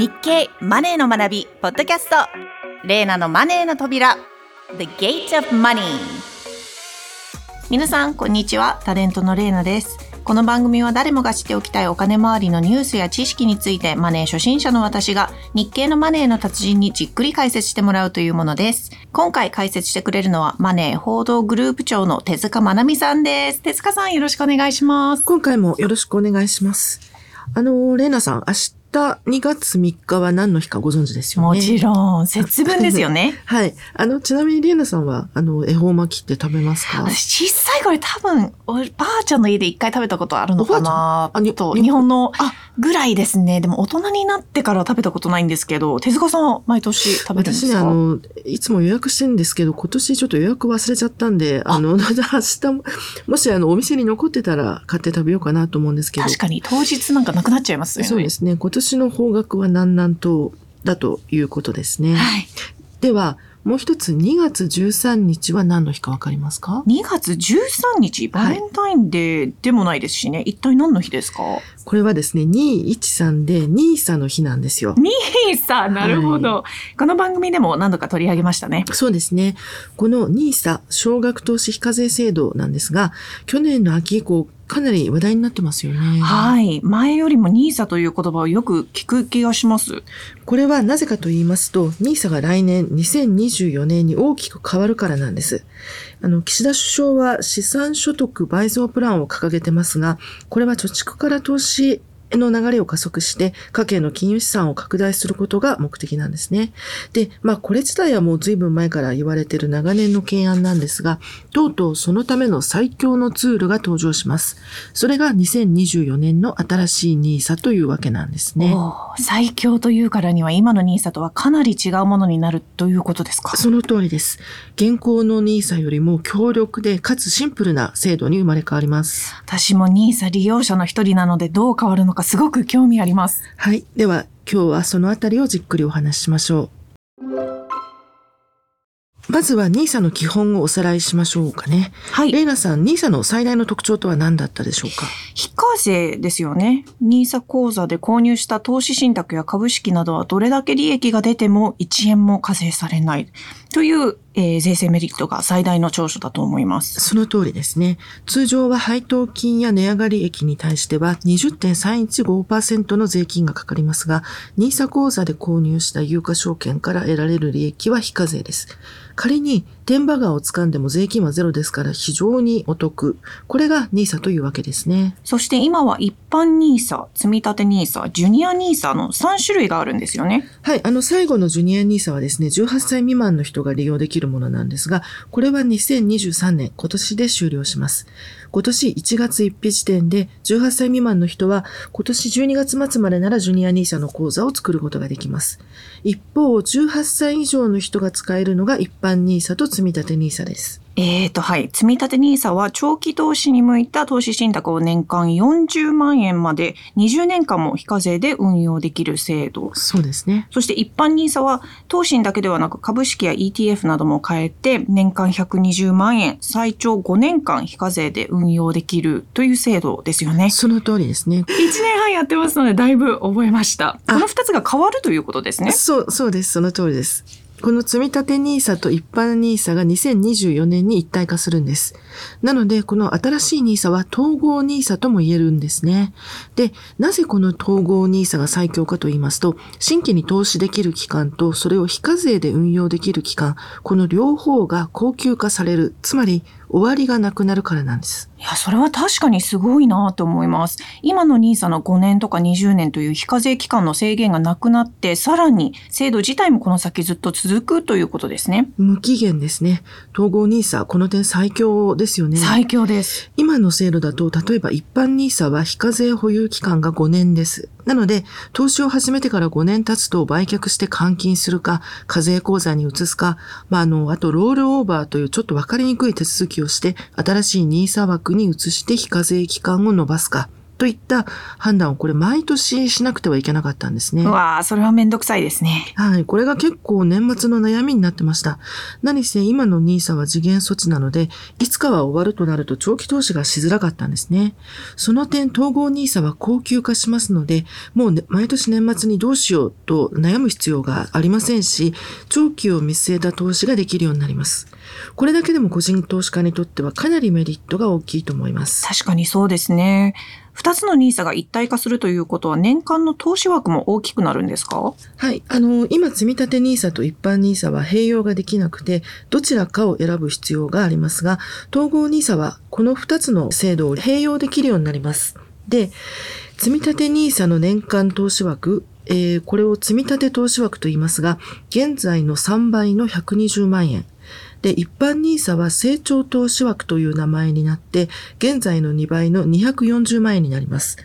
日経マネーの学びポッドキャスト。レーナのマネーの扉。The Gate of Money 皆さんこんにちは。タレントのレーナです。この番組は誰もが知っておきたいお金周りのニュースや知識についてマネー初心者の私が日経のマネーの達人にじっくり解説してもらうというものです。今回解説してくれるのはマネー報道グループ長の手塚まなみさんです。手塚さんよろしくお願いします。今回もよろしくお願いします。あのレーナさん明日た2月3日は何の日かご存知ですよね。もちろん、節分ですよね。はい。あの、ちなみにリエナさんは、あの、恵方巻きって食べますか？私、小さい頃多分、おばあちゃんの家で一回食べたことあるのかなあと、日本のぐらいですね。でも、大人になってから食べたことないんですけど、手塚さんは毎年食べるんですか？私ね、あの、いつも予約してるんですけど、今年ちょっと予約忘れちゃったんで、あの、明日も、もしあの、お店に残ってたら買って食べようかなと思うんですけど。確かに、当日なんかなくなっちゃいますよね。そうですね。今年の方角は南南東だということですね。はい。では、もう一つ2月13日は何の日かわかりますか ?2 月13日？バレンタインデーでもないですしね、はい、一体何の日ですか？これはですね、213でニーサの日なんですよ。ニーサなるほど、はい、この番組でも何度か取り上げましたね。そうですね。このニーサ、少額投資非課税制度なんですが、去年の秋以降、かなり話題になってますよね。はい。前よりも NISA という言葉をよく聞く気がします。これはなぜかと言いますと、NISA が来年2024年に大きく変わるからなんです。あの、岸田首相は資産所得倍増プランを掲げてますが、これは貯蓄から投資の流れを加速して家計の金融資産を拡大することが目的なんですね。で、まあこれ自体はもう随分前から言われている長年の懸案なんですが、とうとうそのための最強のツールが登場します。それが2024年の新しい NISA というわけなんですね。最強というからには今の NISA とはかなり違うものになるということですか？その通りです。現行の NISA よりも強力でかつシンプルな制度に生まれ変わります。私も NISA 利用者の一人なのでどう変わるのかかすごく興味あります。はい。では、今日はそのあたりをじっくりお話ししましょう。まずは NISA の基本をおさらいしましょうかね。はい。レイナさん、NISA の最大の特徴とは何だったでしょうか？非課税ですよね。NISA 口座で購入した投資信託や株式などはどれだけ利益が出ても1円も課税されない。という、えー、税制メリットが最大の長所だと思います。その通りですね。通常は配当金や値上がり益に対しては20.315%の税金がかかりますが、NISA 口座で購入した有価証券から得られる利益は非課税です。仮に天馬川を掴んでも税金はゼロですから非常にお得。これが NISA というわけですね。そして今は一般 NISA、積立 NISA、ジュニア NISA の3種類があるんですよね。はい。あの最後のジュニア NISA はですね、18歳未満の人が利用できるものなんですが、これは2023年、今年で終了します。今年1月1日時点で18歳未満の人は今年12月末までならジュニア NISA の口座を作ることができます。一方、18歳以上の人が使えるのが一般 NISA と積立 NISA です。えーと、はい。積立 NISA は長期投資に向いた投資信託を年間40万円まで20年間も非課税で運用できる制度。そうですね。そして一般 NISA は投資だけではなく株式や ETF なども変えて年間120万円、最長5年間非課税で運用できるという制度ですよね。その通りですね。1年半やってますのでだいぶ覚えました。この2つが変わるということですね。そう、そうです。その通りです。この積立 NISA と一般 NISA が2024年に一体化するんです。なので、この新しい NISA は統合 NISA とも言えるんですね。で、なぜこの統合 NISA が最強かと言いますと、新規に投資できる期間と、それを非課税で運用できる期間、この両方が高級化される。つまり、終わりがなくなるからなんです。いや、それは確かにすごいなと思います。今の NISA の5年とか20年という非課税期間の制限がなくなって、さらに制度自体もこの先ずっと続くということですね。無期限ですね。統合 NISA、この点最強ですよね。最強です。今の制度だと、例えば一般 NISA は非課税保有期間が5年です。なので、投資を始めてから5年経つと売却して換金するか、課税口座に移すか、まあ、あの、あとロールオーバーというちょっとわかりにくい手続きをして、新しい NISA 枠に移して非課税期間を延ばすか、といった判断をこれ毎年しなくてはいけなかったんですね。うわあ、それはめんどくさいですね。はい。これが結構年末の悩みになってました。何せ今の NISA は次元措置なので、いつかは終わるとなると長期投資がしづらかったんですね。その点、統合 NISA は高級化しますので、もう、ね、毎年年末にどうしようと悩む必要がありませんし、長期を見据えた投資ができるようになります。これだけでも個人投資家にとってはかなりメリットが大きいと思います。確かにそうですね。二つの NISA が一体化するということは年間の投資枠も大きくなるんですか？はい。あの、今、積立 NISA と一般 NISA は併用ができなくて、どちらかを選ぶ必要がありますが、統合 NISA はこの二つの制度を併用できるようになります。で、積立 NISA の年間投資枠、えー、これを積立投資枠と言いますが、現在の3倍の120万円。で、一般 NISA は成長投資枠という名前になって、現在の2倍の240万円になります。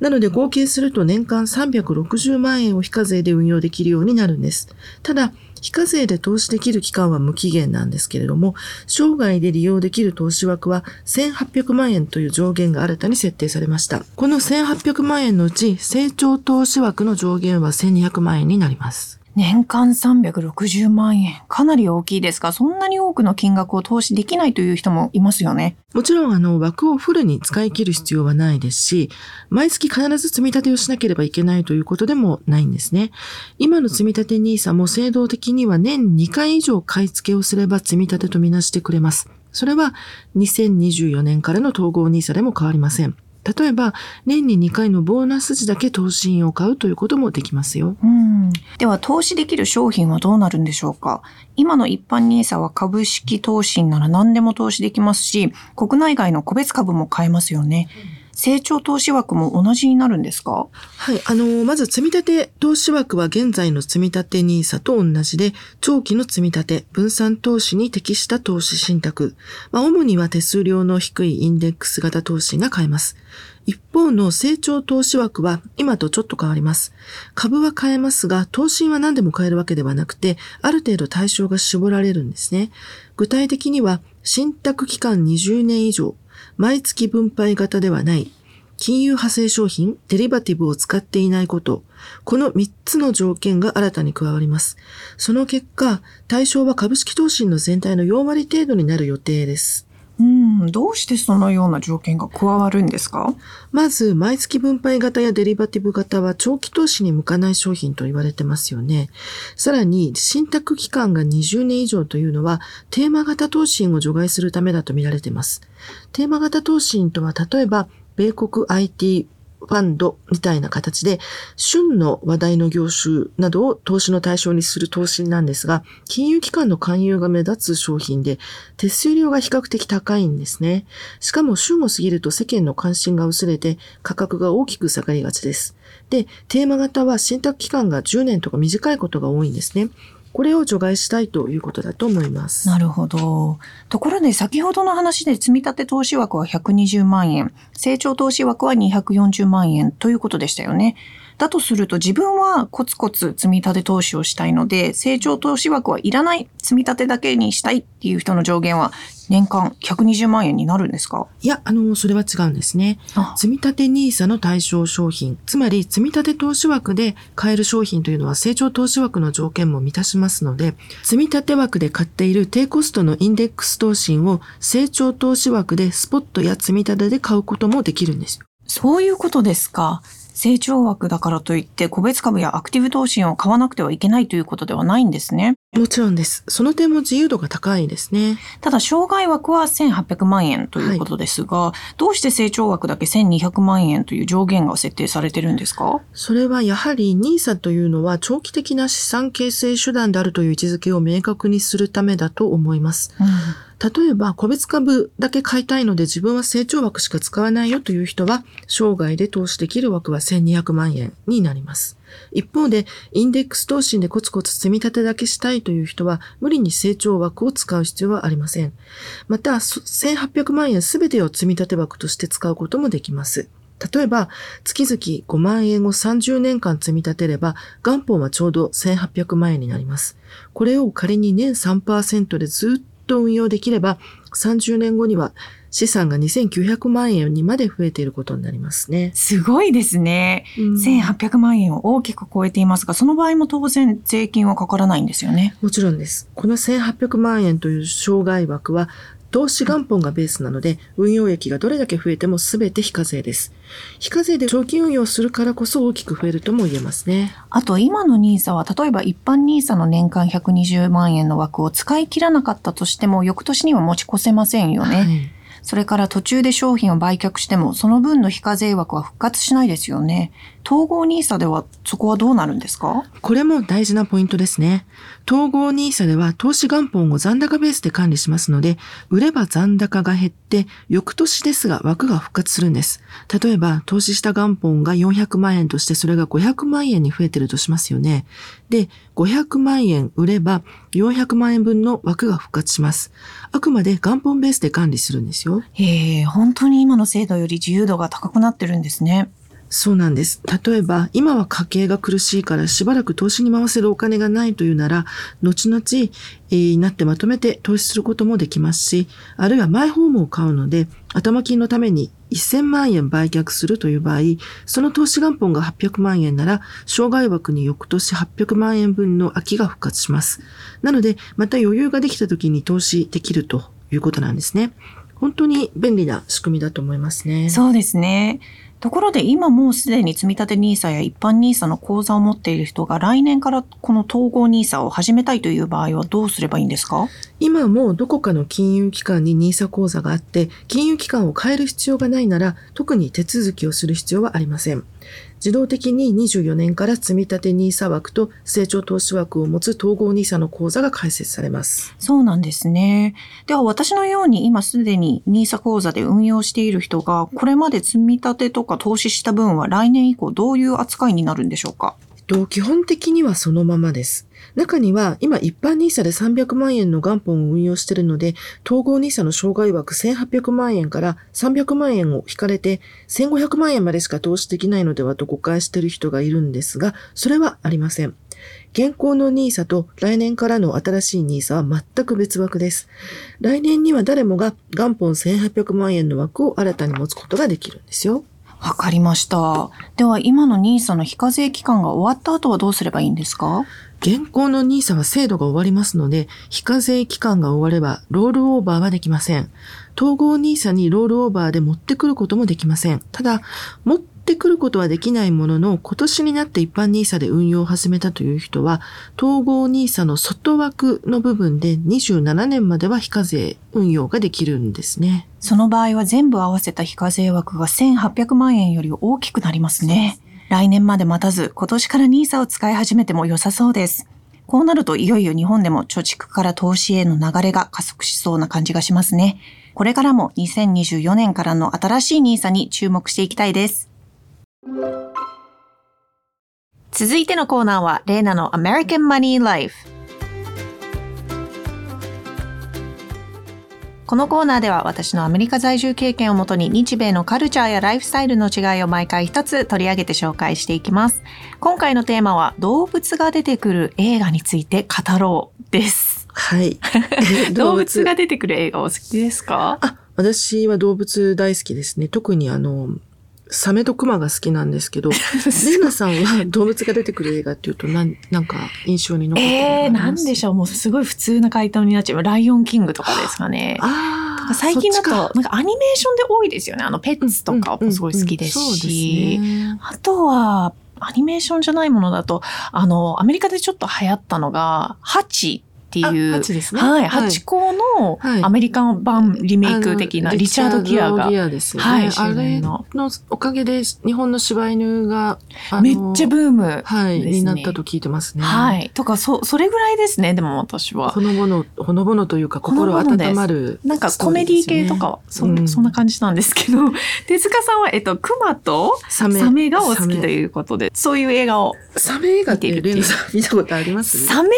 なので合計すると年間360万円を非課税で運用できるようになるんです。ただ、非課税で投資できる期間は無期限なんですけれども、生涯で利用できる投資枠は1800万円という上限が新たに設定されました。この1800万円のうち、成長投資枠の上限は1200万円になります。年間360万円。かなり大きいですが、そんなに多くの金額を投資できないという人もいますよね。もちろん、あの、枠をフルに使い切る必要はないですし、毎月必ず積み立てをしなければいけないということでもないんですね。今の積み立て NISA も制度的には年2回以上買い付けをすれば積み立てとみなしてくれます。それは2024年からの統合 NISA でも変わりません。例えば、年に2回のボーナス時だけ投資品を買うということもできますよ。うん。では、投資できる商品はどうなるんでしょうか？今の一般 NISA は株式投資なら何でも投資できますし、国内外の個別株も買えますよね。うん成長投資枠も同じになるんですか？はい。あの、まず積立投資枠は現在の積立 NISA と同じで、長期の積立、分散投資に適した投資信託。まあ、主には手数料の低いインデックス型投資が買えます。一方の成長投資枠は今とちょっと変わります。株は買えますが、投資は何でも買えるわけではなくて、ある程度対象が絞られるんですね。具体的には、信託期間20年以上、毎月分配型ではない、金融派生商品、デリバティブを使っていないこと、この3つの条件が新たに加わります。その結果、対象は株式投資の全体の4割程度になる予定です。どうしてそのような条件が加わるんですか？まず、毎月分配型やデリバティブ型は長期投資に向かない商品と言われてますよね。さらに、信託期間が20年以上というのは、テーマ型投資を除外するためだと見られています。テーマ型投資とは、例えば、米国 IT ファンドみたいな形で、旬の話題の業種などを投資の対象にする投資なんですが、金融機関の勧誘が目立つ商品で、手数料が比較的高いんですね。しかも旬を過ぎると世間の関心が薄れて価格が大きく下がりがちです。で、テーマ型は選択期間が10年とか短いことが多いんですね。これを除外したいということだと思います。なるほど。ところで先ほどの話で積立投資枠は120万円、成長投資枠は240万円ということでしたよね。だとすると自分はコツコツ積み立て投資をしたいので、成長投資枠はいらない、積み立てだけにしたいっていう人の上限は年間120万円になるんですか？いや、あの、それは違うんですね。積立 NISA の対象商品、つまり積立投資枠で買える商品というのは成長投資枠の条件も満たしますので、積立枠で買っている低コストのインデックス投資を成長投資枠でスポットや積み立てで買うこともできるんですよ。そういうことですか。成長枠だからといって個別株やアクティブ投資を買わなくてはいけないということではないんですね。もちろんです。その点も自由度が高いですね。ただ、障害枠は1800万円ということですが、はい、どうして成長枠だけ1200万円という上限が設定されてるんですか？それはやはり NISA というのは長期的な資産形成手段であるという位置づけを明確にするためだと思います。うん例えば、個別株だけ買いたいので自分は成長枠しか使わないよという人は、生涯で投資できる枠は1200万円になります。一方で、インデックス投資でコツコツ積み立てだけしたいという人は、無理に成長枠を使う必要はありません。また、1800万円すべてを積み立て枠として使うこともできます。例えば、月々5万円を30年間積み立てれば、元本はちょうど1800万円になります。これを仮に年3%でずっと運用できれば、30年後には資産が2900万円にまで増えていることになりますね。すごいですね。うん1800万円を大きく超えていますが、その場合も当然税金はかからないんですよね。もちろんです。この1800万円という障害枠は、投資元本がベースなので、運用益がどれだけ増えても全て非課税です。非課税で長期運用するからこそ大きく増えるとも言えますね。あと今の NISA は例えば一般 NISA の年間120万円の枠を使い切らなかったとしても翌年には持ち越せませんよね。はいそれから途中で商品を売却してもその分の非課税枠は復活しないですよね。統合 NISA ではそこはどうなるんですか？これも大事なポイントですね。統合 NISA では投資元本を残高ベースで管理しますので、売れば残高が減って、翌年ですが枠が復活するんです。例えば、投資した元本が400万円としてそれが500万円に増えてるとしますよね。で、500万円売れば400万円分の枠が復活します。あくまで元本ベースで管理するんですよ。へえ、本当に今の制度より自由度が高くなってるんですね。そうなんです。例えば、今は家計が苦しいからしばらく投資に回せるお金がないというなら、後々、えーになってまとめて投資することもできますし、あるいはマイホームを買うので、頭金のために1000万円売却するという場合、その投資元本が800万円なら、障害枠に翌年800万円分の空きが復活します。なので、また余裕ができた時に投資できるということなんですね。本当に便利な仕組みだと思いますね。そうですね。ところで今もうすでに積立 NISA や一般 NISA の口座を持っている人が来年からこの統合 NISA を始めたいという場合はどうすればいいんですか？今もどこかの金融機関に NISA 口座があって、金融機関を変える必要がないなら、特に手続きをする必要はありません。自動的に24年から積立 NISA 枠と成長投資枠を持つ統合 NISA の口座が開設されます。そうなんですね。では私のように今すでに NISA 口座で運用している人がこれまで積み立てとか投資した分は来年以降どういう扱いになるんでしょうか？と基本的にはそのままです。中には今一般 NISA で300万円の元本を運用しているので、統合 NISA の障害枠1800万円から300万円を引かれて1500万円までしか投資できないのではと誤解している人がいるんですが、それはありません。現行の NISA と来年からの新しい NISA は全く別枠です。来年には誰もが元本1800万円の枠を新たに持つことができるんですよ。わかりました。では今の NISA の非課税期間が終わった後はどうすればいいんですか？現行の NISA は制度が終わりますので、非課税期間が終わればロールオーバーはできません。統合 NISA にロールオーバーで持ってくることもできません。ただ、持ってくることはできないものの、今年になって一般 NISA で運用を始めたという人は、統合 NISA の外枠の部分で27年までは非課税運用ができるんですね。その場合は全部合わせた非課税枠が1800万円より大きくなりますね。来年まで待たず今年から NISA を使い始めても良さそうです。こうなるといよいよ日本でも貯蓄から投資への流れが加速しそうな感じがしますね。これからも2024年からの新しい NISA に注目していきたいです。続いてのコーナーは、レイナの American Money Life。このコーナーでは私のアメリカ在住経験をもとに日米のカルチャーやライフスタイルの違いを毎回一つ取り上げて紹介していきます。今回のテーマは動物が出てくる映画について語ろうです。はい。動物が出てくる映画お好きですか？あ、私は動物大好きですね。特にあの、サメとクマが好きなんですけど、レイナさんは動物が出てくる映画っていうと、なん、なんか印象に残ってるのがあえー、なんでしょうもうすごい普通な回答になっちゃう。ライオンキングとかですかね。ああ、最近だと、なんかアニメーションで多いですよね。あの、ペッツとかもすごい好きですし。あとは、アニメーションじゃないものだと、あの、アメリカでちょっと流行ったのが、ハチっていう、ねはい、はいハチ公のはいアメリカン版リメイク的なリチャード・ギアがギアですよね。はい主あれ演ののおかげで日本の柴犬が、めっちゃブーム。はい、になったと聞いてますね。はい。とか、そ、それぐらいですね、でも私は。ほのぼの、ほのぼのというか心温まる、なんかコメディ系とかは、そ,、うんそんな感じなんですけど、手塚さんは、えっと、熊とサメサメがお好きということで、そういう映画を。サメ映画って見たことあります？サメ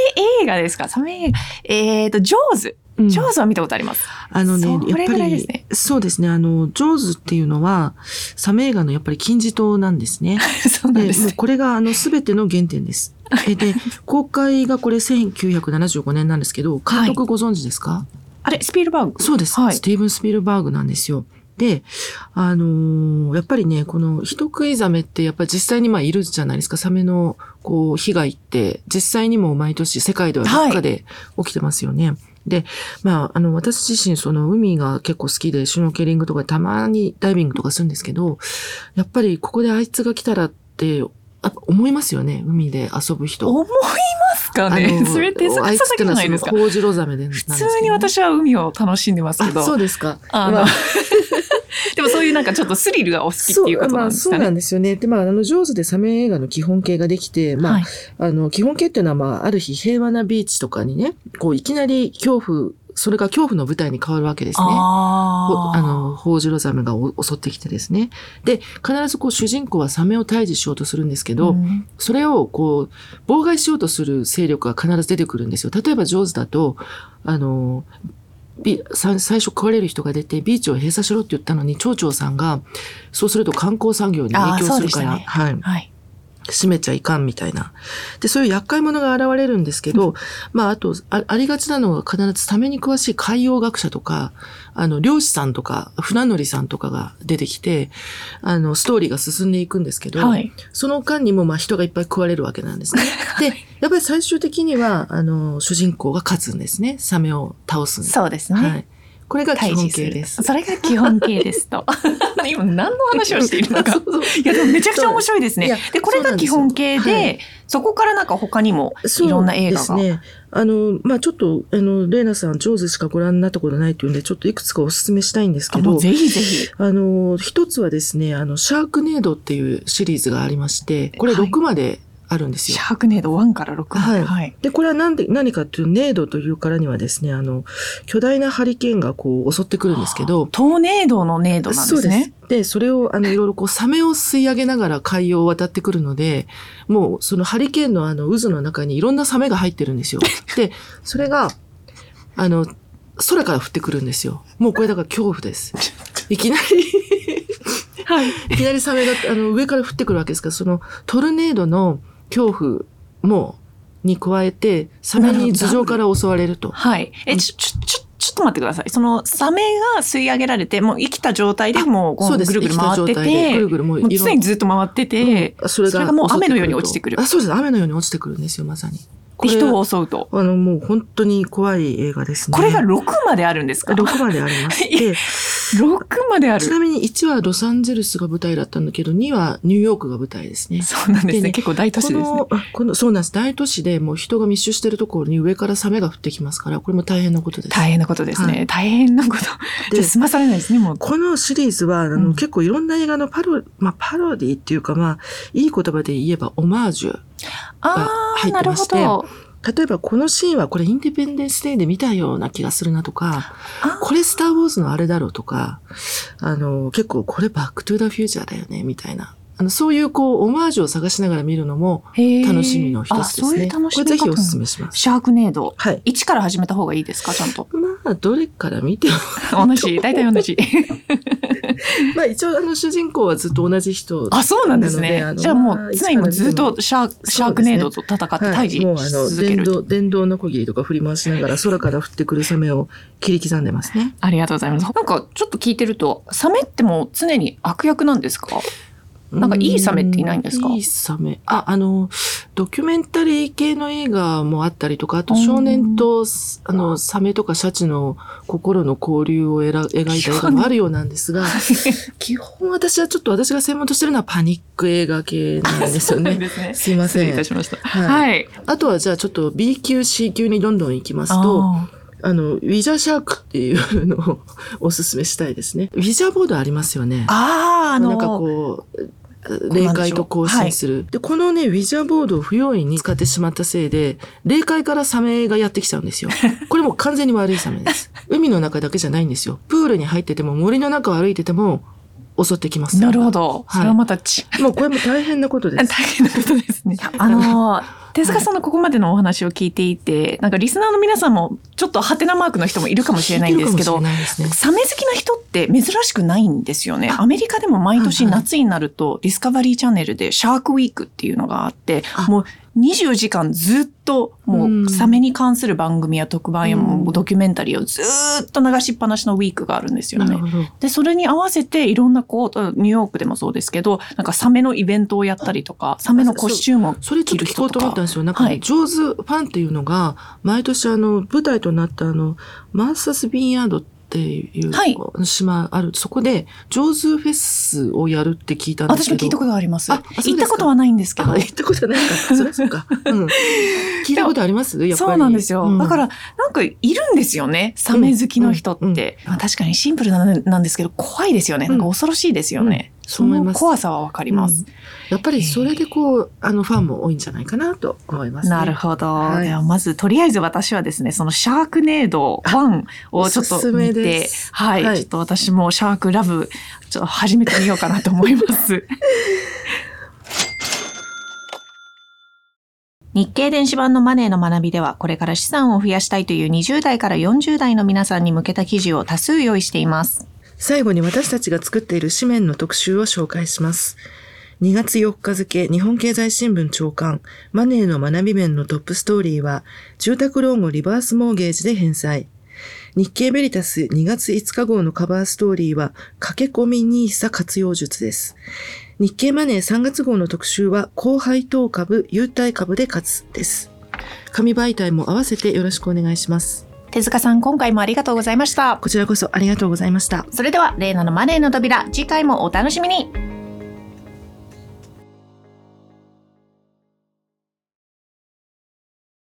映画ですか？サメ映画。えっと、ジョーズ。うんジョーズは見たことあります。あのね、やっぱり、ねそうですね、あの、ジョーズっていうのは、サメ映画のやっぱり金字塔なんですね。そうなんですね。もうこれがあの全ての原点です。えで、公開がこれ1975年なんですけど、監督ご存知ですか、あれ、スピルバーグ？そうです、はいスティーブン・スピルバーグなんですよ。で、あのーやっぱりね、この人食いザメってやっぱり実際にまあいるじゃないですか。サメのこう被害って実際にも毎年世界ではどっかで起きてますよね。で、まあ、あの、私自身その海が結構好きでシュノーケリングとかたまにダイビングとかするんですけど、やっぱりここであいつが来たらって、思いますよね。海で遊ぶ人。思いますかね？それ手探さだけじゃないですかあいつってのはそのホウジロザメでなんで普通に私は海を楽しんでますけど。あそうですか。あのまあ でもそういうなんかちょっとスリルがお好きっていうことなんですかね。そうまあ、そうなんですよね。で、まあ、あの、上手でサメ映画の基本形ができて、まあ、はいあの、基本形っていうのは、まあ、ある日平和なビーチとかにね、こう、いきなり恐怖、それが恐怖の舞台に変わるわけですね。ほあの、ホウジロザメがお襲ってきてですね。で、必ずこう、主人公はサメを退治しようとするんですけど、うんそれをこう、妨害しようとする勢力が必ず出てくるんですよ。例えば上手だと、あの、最初食われる人が出てビーチを閉鎖しろって言ったのに町長さんがそうすると観光産業に影響するから、あーそうではい、はい。閉めちゃいかんみたいな。で、そういう厄介者が現れるんですけど、まあ、あとあ、ありがちなのが必ずサメに詳しい海洋学者とか、あの、漁師さんとか、船乗りさんとかが出てきて、あの、ストーリーが進んでいくんですけど、はい。その間にもまあ人がいっぱい食われるわけなんですね。で、やっぱり最終的には、あの、主人公が勝つんですね。サメを倒すんです。そうですね。はい。これが基本形です。それが基本形ですと。今何の話をしているのか。いやでもめちゃくちゃ面白いですね。で、これが基本形で、そうなんでそこからなんか他にもいろんな映画が。ですね。あの、まあちょっと、あの、レイナさん、上手しかご覧になったことないというんで、ちょっといくつかお勧めしたいんですけどぜひぜひ。あの、一つはですね、あの、シャークネードっていうシリーズがありまして、これはい6まであるんですよ。シャークネード1から6まで。はいはい。で、これはなんで、何かというネードというからにはですね、あの、巨大なハリケーンがこう襲ってくるんですけど、トーネードのネードなんですね。そうです。で、それを、あの、いろいろこう、サメを吸い上げながら海洋を渡ってくるので、もう、そのハリケーンのあの、渦の中にいろんなサメが入ってるんですよ。で、それが、あの、空から降ってくるんですよ。もうこれだから恐怖です。いきなり、はい。いきなりサメが、あの、上から降ってくるわけですから、その、トルネードの恐怖も、に加えて、サメに頭上から襲われると。はい。え、ちょ、ちょ、ちょ、ちょっと待ってください。その、サメが吸い上げられて、もう生きた状態でもうぐるぐる回って生きた状態でぐるて、ぐるもう常にずっと回ってて、それがそれがもう雨のように落ちてくるあ、そうです。雨のように落ちてくるんですよ、まさに。人を襲うと。あの、もう本当に怖い映画ですね。これが6まであるんですか？6まであります。いで、?6 まである。ちなみに1はロサンゼルスが舞台だったんだけど、2はニューヨークが舞台ですね。そうなんですね。でね結構大都市ですねこの。あこのそうなんです。大都市でもう人が密集してるところに上からサメが降ってきますから、これも大変なことです。大変なことですね。はい大変なこと。でじゃあ済まされないですね、もう。このシリーズは、あの、うん結構いろんな映画のパロ、まあ、パロディっていうか、まあ、いい言葉で言えばオマージュ。ああ、入っなるてましてほど。例えばこのシーンはこれインディペンデンスデーで見たような気がするなとか、あこれスターウォーズのあれだろうとか、あの、結構これバックトゥーザフューチャーだよね、みたいな。あの、そういうこう、オマージュを探しながら見るのも楽しみの一つですあそういね。う楽しみ方これぜひお勧めします。シャークネード。はい。1から始めた方がいいですかちゃんと。まあ、どれから見ても。同じ。大体同じ。まあ、一応、あの、主人公はずっと同じ人。あ、そうなんですねじゃあもまあう常にもうずっとシャーシャークネードと戦ってはい、退治もうあの、し続ける。電動、電動のこぎりとか振り回しながら空から降ってくるサメを切り刻んでますね。ありがとうございます。なんかちょっと聞いてると、サメってもう常に悪役なんですか？なんかいいサメっていないんですか？いいサメ。あ、あの、ドキュメンタリー系の映画もあったりとか、あと少年と、あの、サメとかシャチの心の交流をえら描いた映画もあるようなんですが、基本私はちょっと私が専門としてるのはパニック映画系なんですよね。ですね。すいません失礼いた。しました。はいはい。あとはじゃあちょっと B 級 C 級にどんどん行きますと、ああの、ウィジャーシャークっていうのをおすすめしたいですね。ウィジャーボードありますよね。あー、あの、なんかこう、霊界と交信する。で、このね、ウィジャーボードを不用意に使ってしまったせいで、霊界からサメがやってきちゃうんですよ。これもう完全に悪いサメです。海の中だけじゃないんですよ。プールに入ってても森の中を歩いてても襲ってきます。なるほど。はいそれはまたち、もうこれも大変なことで大す。変なことですね。あの、手塚さんのここまでのお話を聞いていて、なんかリスナーの皆さんもちょっとハテナマークの人もいるかもしれないんですけどね。サメ好きな人って珍しくないんですよね。アメリカでも毎年夏になるとディスカバリーチャンネルでシャークウィークっていうのがあって、あ。もう24時間ずっともうサメに関する番組や特番やうん。もうドキュメンタリーをずーっと流しっぱなしのウィークがあるんですよね。で、それに合わせていろんなこう、ニューヨークでもそうですけど、なんかサメのイベントをやったりとか、サメのコスチュームをそれちょっと聞こうと思ったんですよ。なんか、はい。ジョーズファンっていうのが、毎年あの、舞台となったあの、マーサス・ビンヤードっていう、はい島ある、そこで、ジョーズフェスをやるって聞いたんですけど。私も聞いたことあります。あ行ったことはないんですけどあ、。行ったことないか。そりゃそうか。うん。聞いたことあります？やっぱり。そうなんですよ。うんだから、なんかいるんですよね。サメ好きの人って。うんうんまあ確かにシンプルななんですけど、怖いですよね。なんか恐ろしいですよね。うんそう思いますの怖さはわかります。やっぱりそれでこう、あの、ファンも多いんじゃないかなと思います、ね。なるほど。はいではまず、とりあえず私はですね、そのシャークネード1をちょっと見てはい、はいちょっと私もシャークラブ、ちょっと始めてみようかなと思います。日経電子版のマネーの学びでは、これから資産を増やしたいという20代から40代の皆さんに向けた記事を多数用意しています。最後に私たちが作っている紙面の特集を紹介します。2月4日付、日本経済新聞長官、マネーの学び面のトップストーリーは、住宅ローンをリバースモーゲージで返済。日経ベリタス2月5日号のカバーストーリーは、駆け込み NISA 活用術です。日経マネー3月号の特集は、高配当株、優待株で勝つです。紙媒体も合わせてよろしくお願いします。手塚さん、今回もありがとうございました。こちらこそありがとうございました。それでは、レイナのマネーの扉、次回もお楽しみに